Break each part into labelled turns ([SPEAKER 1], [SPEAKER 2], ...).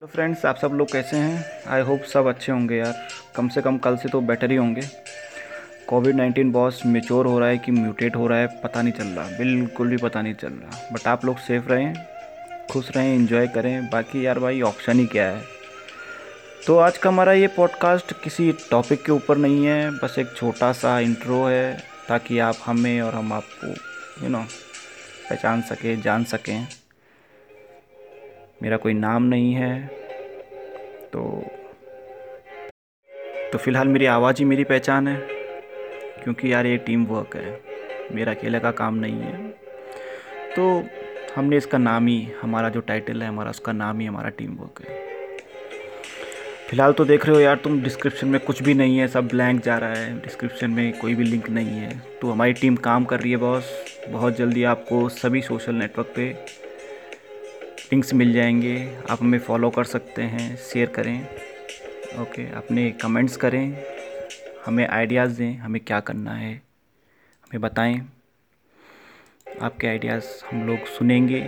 [SPEAKER 1] तो फ्रेंड्स आप सब लोग कैसे हैं? आई होप सब अच्छे होंगे यार। कम से कम कल से तो बेटर ही होंगे। कोविड नाइन्टीन बॉस मेच्योर हो रहा है कि म्यूटेट हो रहा है, पता नहीं चल रहा। बिल्कुल भी पता नहीं चल रहा। बट आप लोग सेफ़ रहें, खुश रहें इन्जॉय करें। बाकी यार भाई ऑप्शन ही क्या है? तो आज का हमारा ये पॉडकास्ट किसी टॉपिक के ऊपर नहीं है। बस एक छोटा सा इंट्रो है, ताकि आप हमें और हम आपको यू नो पहचान सकें, जान सकें। मेरा कोई नाम नहीं है तो तो फ़िलहाल मेरी आवाज़ ही मेरी पहचान है, क्योंकि यार ये टीम वर्क है, मेरा अकेले का काम नहीं है। तो हमने इसका नाम ही, हमारा जो टाइटल है, हमारा उसका नाम ही हमारा टीम वर्क है। फ़िलहाल तो देख रहे हो यार, तुम डिस्क्रिप्शन में कुछ भी नहीं है, सब ब्लैंक जा रहा है डिस्क्रिप्शन में कोई भी लिंक नहीं है। तो हमारी टीम काम कर रही है बॉस बहुत जल्दी आपको सभी सोशल नेटवर्क पे लिंक्स मिल जाएँगे। आप हमें फॉलो कर सकते हैं शेयर करें। ओके अपने कमेंट्स करें। हमें आइडियाज़ दें, हमें क्या करना है, हमें बताएँ। आपके आइडियाज़ हम लोग सुनेंगे,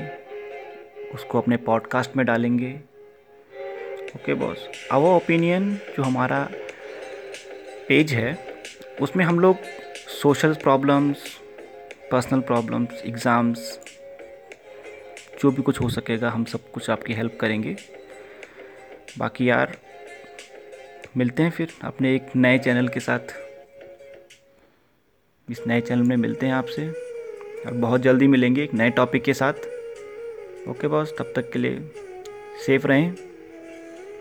[SPEAKER 1] उसको अपने पॉडकास्ट में डालेंगे। ओके बॉस आवर ओपिनियन जो हमारा पेज है, उसमें हम लोग social problems personal problems exams जो भी कुछ हो सकेगा, हम सब कुछ आपकी हेल्प करेंगे। बाकी यार, मिलते हैं फिर अपने एक नए चैनल के साथ। इस नए चैनल में मिलते हैं आपसे। और बहुत जल्दी मिलेंगे एक नए टॉपिक के साथ। ओके बॉस तब तक के लिए सेफ़ रहें।